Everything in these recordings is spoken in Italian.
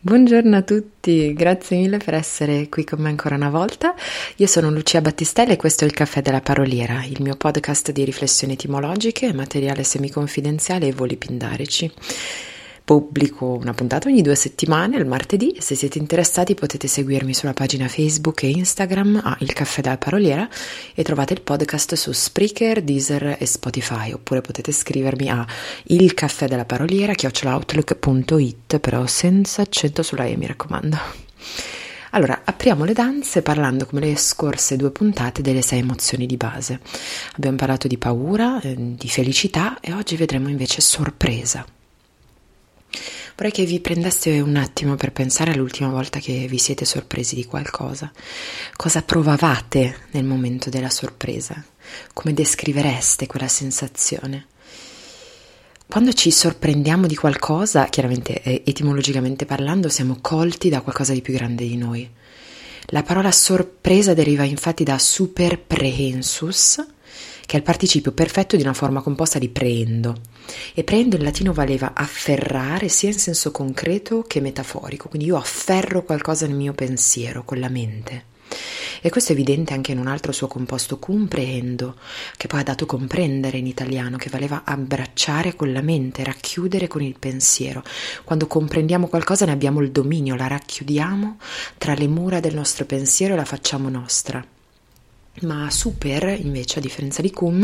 Buongiorno a tutti, grazie mille per essere qui con me ancora una volta. Io sono Lucia Battistella e questo è il Caffè della Paroliera, il mio podcast di riflessioni etimologiche, materiale semiconfidenziale e voli pindarici. Pubblico una puntata ogni due settimane, il martedì, se siete interessati potete seguirmi sulla pagina Facebook e Instagram a Il Caffè della Paroliera e trovate il podcast su Spreaker, Deezer e Spotify, oppure potete scrivermi a Il Caffè della Paroliera, chiocciolaoutlook.it, però senza accento sulla E, mi raccomando. Allora, apriamo le danze parlando come le scorse due puntate delle sei emozioni di base. Abbiamo parlato di paura, eh, di felicità e oggi vedremo invece sorpresa. Vorrei che vi prendeste un attimo per pensare all'ultima volta che vi siete sorpresi di qualcosa. Cosa provavate nel momento della sorpresa? Come descrivereste quella sensazione? Quando ci sorprendiamo di qualcosa, chiaramente eh, etimologicamente parlando, siamo colti da qualcosa di più grande di noi. La parola sorpresa deriva infatti da super prehensus, che è il participio perfetto di una forma composta di prehendo. E prehendo in latino valeva afferrare sia in senso concreto che metaforico, quindi io afferro qualcosa nel mio pensiero, con la mente. E questo è evidente anche in un altro suo composto cum prehendo, che poi ha dato comprendere in italiano, che valeva abbracciare con la mente, racchiudere con il pensiero. Quando comprendiamo qualcosa ne abbiamo il dominio, la racchiudiamo tra le mura del nostro pensiero e la facciamo nostra. Ma super, invece, a differenza di cum,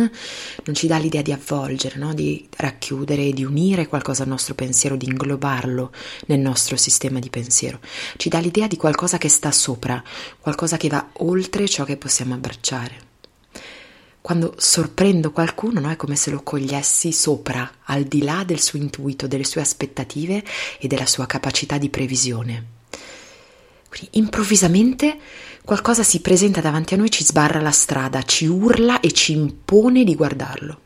non ci dà l'idea di avvolgere, no? di racchiudere, di unire qualcosa al nostro pensiero, di inglobarlo nel nostro sistema di pensiero. Ci dà l'idea di qualcosa che sta sopra, qualcosa che va oltre ciò che possiamo abbracciare. Quando sorprendo qualcuno, no? è come se lo cogliessi sopra, al di là del suo intuito, delle sue aspettative e della sua capacità di previsione. Quindi improvvisamente qualcosa si presenta davanti a noi, ci sbarra la strada, ci urla e ci impone di guardarlo.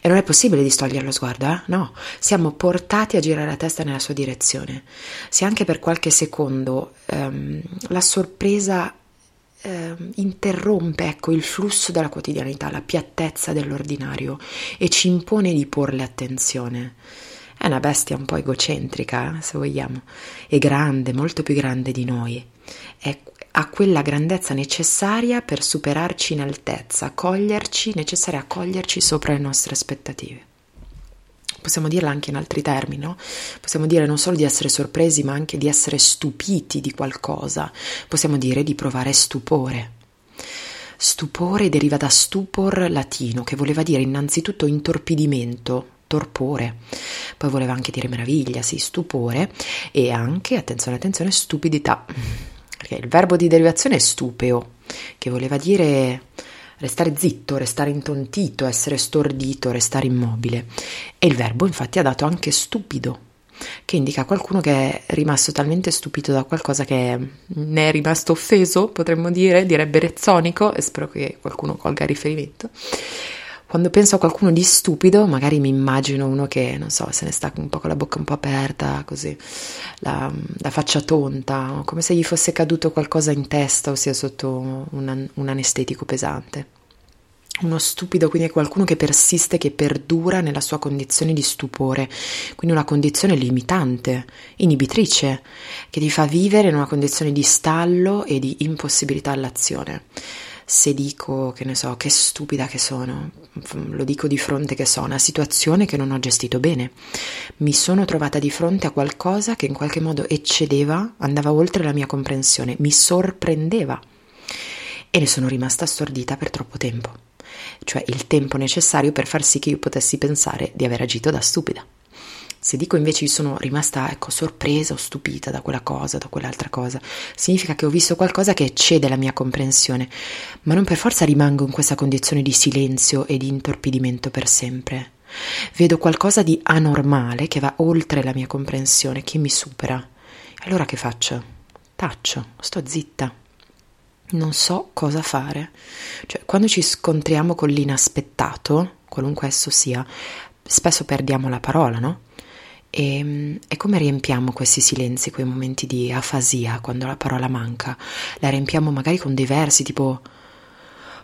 E non è possibile distogliere lo sguardo, eh? No, siamo portati a girare la testa nella sua direzione. Se anche per qualche secondo ehm, la sorpresa ehm, interrompe ecco, il flusso della quotidianità, la piattezza dell'ordinario e ci impone di porle attenzione. È una bestia un po' egocentrica, se vogliamo, è grande, molto più grande di noi. È, ha quella grandezza necessaria per superarci in altezza, coglierci, necessaria a coglierci sopra le nostre aspettative. Possiamo dirla anche in altri termini, no? Possiamo dire non solo di essere sorpresi, ma anche di essere stupiti di qualcosa. Possiamo dire di provare stupore. Stupore deriva da stupor latino, che voleva dire innanzitutto intorpidimento, torpore. Poi voleva anche dire meraviglia, sì, stupore e anche, attenzione, attenzione, stupidità. Perché il verbo di derivazione è stupeo, che voleva dire restare zitto, restare intontito, essere stordito, restare immobile. E il verbo infatti ha dato anche stupido, che indica qualcuno che è rimasto talmente stupito da qualcosa che ne è rimasto offeso, potremmo dire, direbbe rezzonico, e spero che qualcuno colga il riferimento quando penso a qualcuno di stupido, magari mi immagino uno che, non so, se ne sta un po' con la bocca un po' aperta, così, la, la faccia tonta, come se gli fosse caduto qualcosa in testa, ossia sotto un, un anestetico pesante. Uno stupido quindi è qualcuno che persiste, che perdura nella sua condizione di stupore, quindi una condizione limitante, inibitrice, che ti fa vivere in una condizione di stallo e di impossibilità all'azione se dico, che ne so, che stupida che sono, lo dico di fronte che so, una situazione che non ho gestito bene. Mi sono trovata di fronte a qualcosa che in qualche modo eccedeva, andava oltre la mia comprensione, mi sorprendeva e ne sono rimasta stordita per troppo tempo, cioè il tempo necessario per far sì che io potessi pensare di aver agito da stupida. Se dico invece io sono rimasta ecco, sorpresa o stupita da quella cosa, da quell'altra cosa, significa che ho visto qualcosa che eccede la mia comprensione, ma non per forza rimango in questa condizione di silenzio e di intorpidimento per sempre. Vedo qualcosa di anormale che va oltre la mia comprensione, che mi supera. Allora che faccio? Taccio, sto zitta. Non so cosa fare. Cioè, quando ci scontriamo con l'inaspettato, qualunque esso sia, spesso perdiamo la parola, no? E, e, come riempiamo questi silenzi, quei momenti di afasia quando la parola manca? La riempiamo magari con dei versi tipo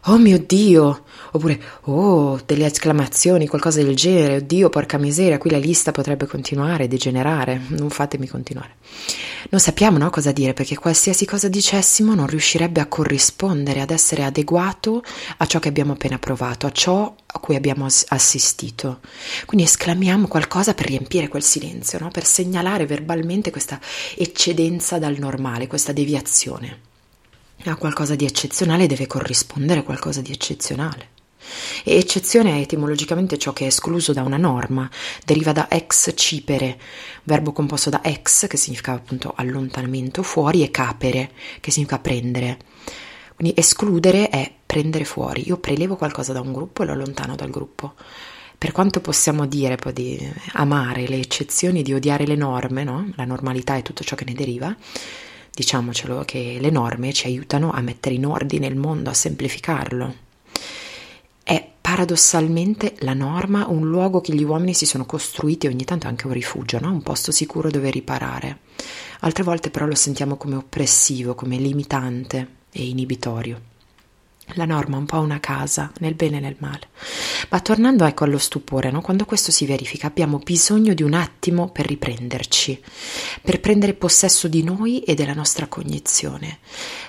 Oh mio Dio! Oppure Oh, delle esclamazioni, qualcosa del genere. Oddio, porca miseria, qui la lista potrebbe continuare, degenerare. Non fatemi continuare. non sappiamo no, cosa dire perché qualsiasi cosa dicessimo non riuscirebbe a corrispondere, ad essere adeguato a ciò che abbiamo appena provato, a ciò a cui abbiamo assistito. Quindi esclamiamo qualcosa per riempire quel silenzio, no? per segnalare verbalmente questa eccedenza dal normale, questa deviazione. A qualcosa di eccezionale deve corrispondere qualcosa di eccezionale. E eccezione è etimologicamente ciò che è escluso da una norma, deriva da ex cipere, verbo composto da ex, che significa appunto allontanamento, fuori, e capere, che significa prendere. Quindi escludere è prendere fuori. Io prelevo qualcosa da un gruppo e lo allontano dal gruppo. Per quanto possiamo dire poi di amare le eccezioni, di odiare le norme, no? la normalità e tutto ciò che ne deriva, diciamocelo che le norme ci aiutano a mettere in ordine il mondo, a semplificarlo. È paradossalmente la norma un luogo che gli uomini si sono costruiti ogni tanto anche un rifugio, no? un posto sicuro dove riparare. Altre volte però lo sentiamo come oppressivo, come limitante e inibitorio. La norma è un po' una casa, nel bene e nel male. Ma tornando ecco allo stupore, no? quando questo si verifica abbiamo bisogno di un attimo per riprenderci, per prendere possesso di noi e della nostra cognizione.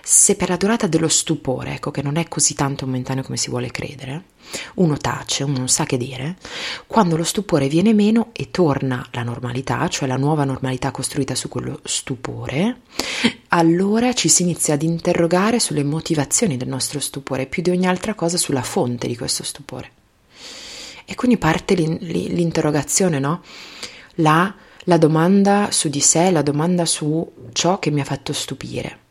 Se per la durata dello stupore, ecco che non è così tanto momentaneo come si vuole credere, uno tace, uno non sa che dire, quando lo stupore viene meno e torna la normalità, cioè la nuova normalità costruita su quello stupore, allora ci si inizia ad interrogare sulle motivazioni del nostro stupore, più di ogni altra cosa sulla fonte di questo stupore. E quindi parte l'interrogazione, no? La, la domanda su di sé, la domanda su ciò che mi ha fatto stupire.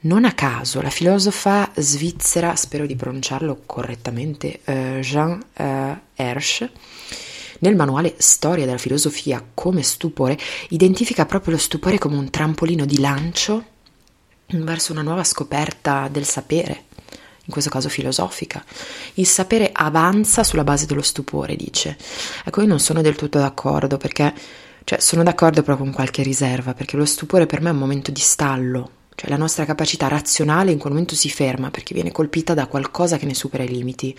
Non a caso la filosofa svizzera, spero di pronunciarlo correttamente, uh, Jean uh, Hersch, nel manuale Storia della filosofia come stupore, identifica proprio lo stupore come un trampolino di lancio verso una nuova scoperta del sapere, in questo caso filosofica. Il sapere avanza sulla base dello stupore, dice. Ecco, io non sono del tutto d'accordo perché, cioè, sono d'accordo però con qualche riserva, perché lo stupore per me è un momento di stallo, cioè la nostra capacità razionale in quel momento si ferma perché viene colpita da qualcosa che ne supera i limiti.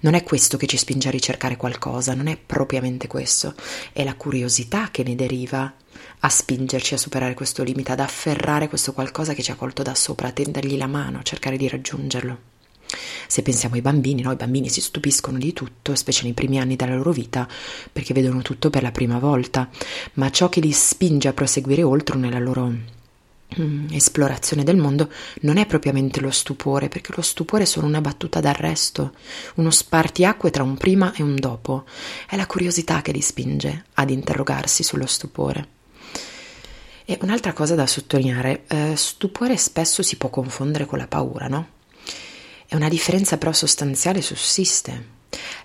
Non è questo che ci spinge a ricercare qualcosa, non è propriamente questo, è la curiosità che ne deriva a spingerci a superare questo limite, ad afferrare questo qualcosa che ci ha colto da sopra, a tendergli la mano, a cercare di raggiungerlo. Se pensiamo ai bambini, no? i bambini si stupiscono di tutto, specie nei primi anni della loro vita, perché vedono tutto per la prima volta, ma ciò che li spinge a proseguire oltre nella loro esplorazione del mondo non è propriamente lo stupore, perché lo stupore è solo una battuta d'arresto, uno spartiacque tra un prima e un dopo. È la curiosità che li spinge ad interrogarsi sullo stupore. E un'altra cosa da sottolineare, eh, stupore spesso si può confondere con la paura, no? E una differenza però sostanziale sussiste.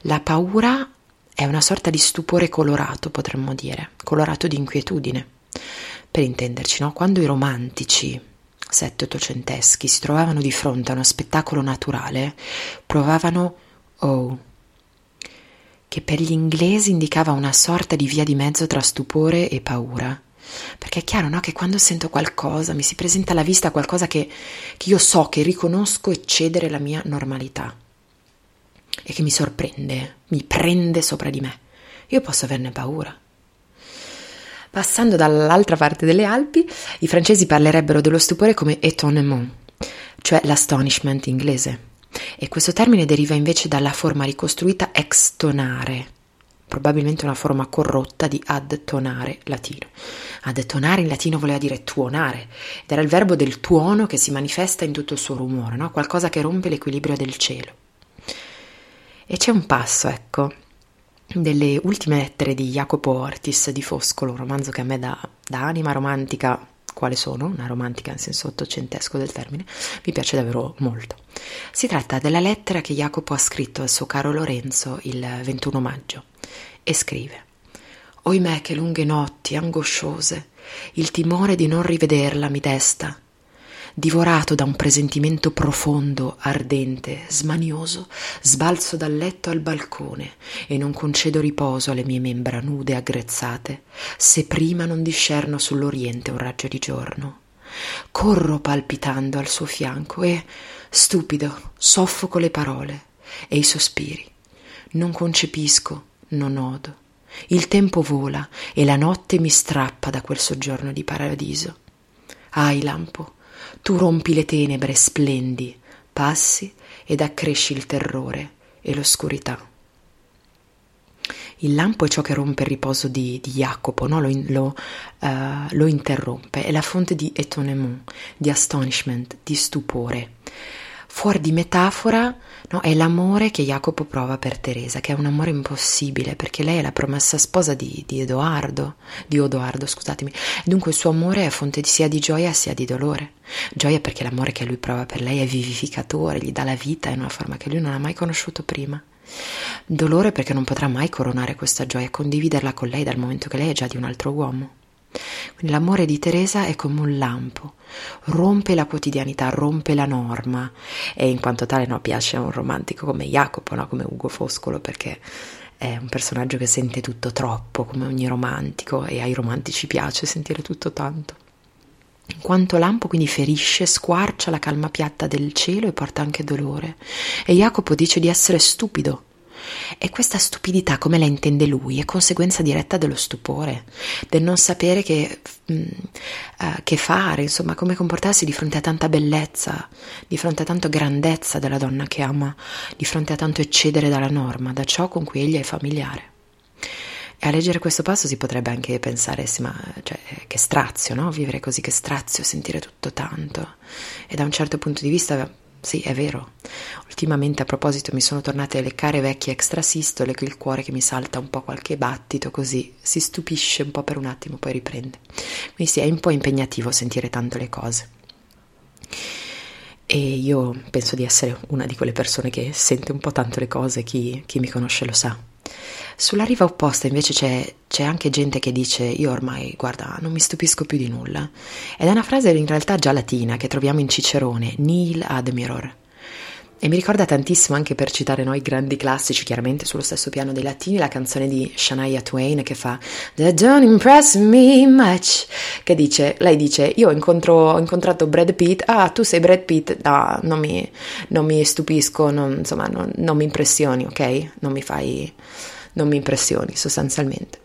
La paura è una sorta di stupore colorato, potremmo dire, colorato di inquietudine. Per intenderci, no? quando i romantici sette-ottocenteschi si trovavano di fronte a uno spettacolo naturale, provavano oh, che per gli inglesi indicava una sorta di via di mezzo tra stupore e paura. Perché è chiaro no? che quando sento qualcosa mi si presenta alla vista qualcosa che, che io so, che riconosco eccedere la mia normalità e che mi sorprende, mi prende sopra di me. Io posso averne paura. Passando dall'altra parte delle Alpi, i francesi parlerebbero dello stupore come étonnement, cioè l'astonishment inglese. E questo termine deriva invece dalla forma ricostruita extonare, probabilmente una forma corrotta di adtonare latino. Adtonare in latino voleva dire tuonare, ed era il verbo del tuono che si manifesta in tutto il suo rumore, no? qualcosa che rompe l'equilibrio del cielo. E c'è un passo, ecco, delle ultime lettere di Jacopo Ortis di Foscolo, un romanzo che a me da, da anima romantica, quale sono, una romantica nel senso ottocentesco del termine, mi piace davvero molto. Si tratta della lettera che Jacopo ha scritto al suo caro Lorenzo il 21 maggio e scrive Oimè che lunghe notti angosciose, il timore di non rivederla mi desta divorato da un presentimento profondo, ardente, smanioso, sbalzo dal letto al balcone e non concedo riposo alle mie membra nude e aggrezzate, se prima non discerno sull'oriente un raggio di giorno. Corro palpitando al suo fianco e, stupido, soffoco le parole e i sospiri. Non concepisco, non odo. Il tempo vola e la notte mi strappa da quel soggiorno di paradiso. Ahi lampo, tu rompi le tenebre, splendi, passi ed accresci il terrore e l'oscurità. Il lampo è ciò che rompe il riposo di, di Jacopo, no? lo, lo, uh, lo interrompe, è la fonte di étonnement, di astonishment, di stupore. Fuori di metafora no? è l'amore che Jacopo prova per Teresa, che è un amore impossibile perché lei è la promessa sposa di, di Edoardo, di Odoardo, scusatemi. Dunque il suo amore è fonte sia di gioia sia di dolore. Gioia perché l'amore che lui prova per lei è vivificatore, gli dà la vita in una forma che lui non ha mai conosciuto prima. Dolore perché non potrà mai coronare questa gioia condividerla con lei dal momento che lei è già di un altro uomo. L'amore di Teresa è come un lampo, rompe la quotidianità, rompe la norma e in quanto tale no, piace a un romantico come Jacopo, no? come Ugo Foscolo, perché è un personaggio che sente tutto troppo, come ogni romantico, e ai romantici piace sentire tutto tanto. In quanto lampo quindi ferisce, squarcia la calma piatta del cielo e porta anche dolore. E Jacopo dice di essere stupido. E questa stupidità, come la intende lui, è conseguenza diretta dello stupore, del non sapere che, mh, uh, che fare, insomma, come comportarsi di fronte a tanta bellezza, di fronte a tanta grandezza della donna che ama, di fronte a tanto eccedere dalla norma, da ciò con cui egli è familiare. E a leggere questo passo si potrebbe anche pensare, sì, ma cioè, che strazio, no? Vivere così, che strazio, sentire tutto tanto. E da un certo punto di vista, sì, è vero. Ultimamente, a proposito, mi sono tornate le care vecchie extrasistole, il cuore che mi salta un po' qualche battito, così si stupisce un po' per un attimo, poi riprende. Quindi sì, è un po' impegnativo sentire tanto le cose. E io penso di essere una di quelle persone che sente un po' tanto le cose, chi, chi mi conosce lo sa. Sulla riva opposta invece c'è, c'è, anche gente che dice io ormai, guarda, non mi stupisco più di nulla. Ed è una frase in realtà già latina che troviamo in Cicerone, nil admiror. E mi ricorda tantissimo anche per citare noi grandi classici, chiaramente sullo stesso piano dei latini, la canzone di Shania Twain che fa That don't impress me much, che dice, lei dice, io incontro, ho incontrato Brad Pitt, ah tu sei Brad Pitt, no, non mi, non mi stupisco, non, insomma non, non mi impressioni, ok? Non mi fai non mi impressioni sostanzialmente.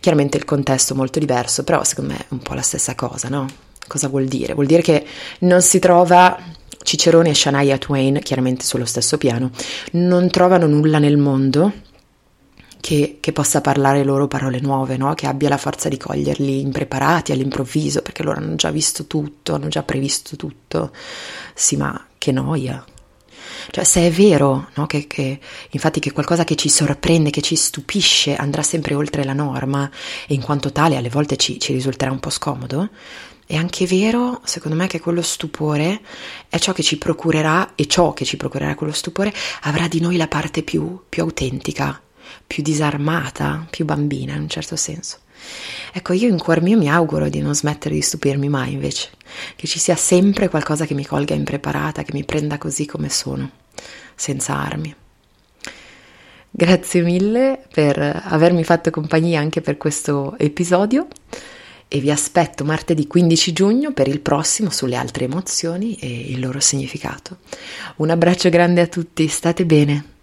Chiaramente il contesto è molto diverso, però secondo me è un po' la stessa cosa, no? Cosa vuol dire? Vuol dire che non si trova Cicerone e Shania Twain, chiaramente sullo stesso piano, non trovano nulla nel mondo che, che, possa parlare loro parole nuove, no? che abbia la forza di coglierli impreparati all'improvviso, perché loro hanno già visto tutto, hanno già previsto tutto. Sì, ma che noia, cioè, se è vero, no, che, che, infatti che qualcosa che ci sorprende, che ci stupisce, andrà sempre oltre la norma e in quanto tale alle volte ci, ci risulterà un po' scomodo, è anche vero, secondo me, che quello stupore è ciò che ci procurerà, e ciò che ci procurerà quello stupore avrà di noi la parte più, più autentica, più disarmata, più bambina in un certo senso. Ecco, io in cuor mio mi auguro di non smettere di stupirmi mai invece, che ci sia sempre qualcosa che mi colga impreparata, che mi prenda così come sono, senza armi. Grazie mille per avermi fatto compagnia anche per questo episodio e vi aspetto martedì 15 giugno per il prossimo sulle altre emozioni e il loro significato. Un abbraccio grande a tutti, state bene.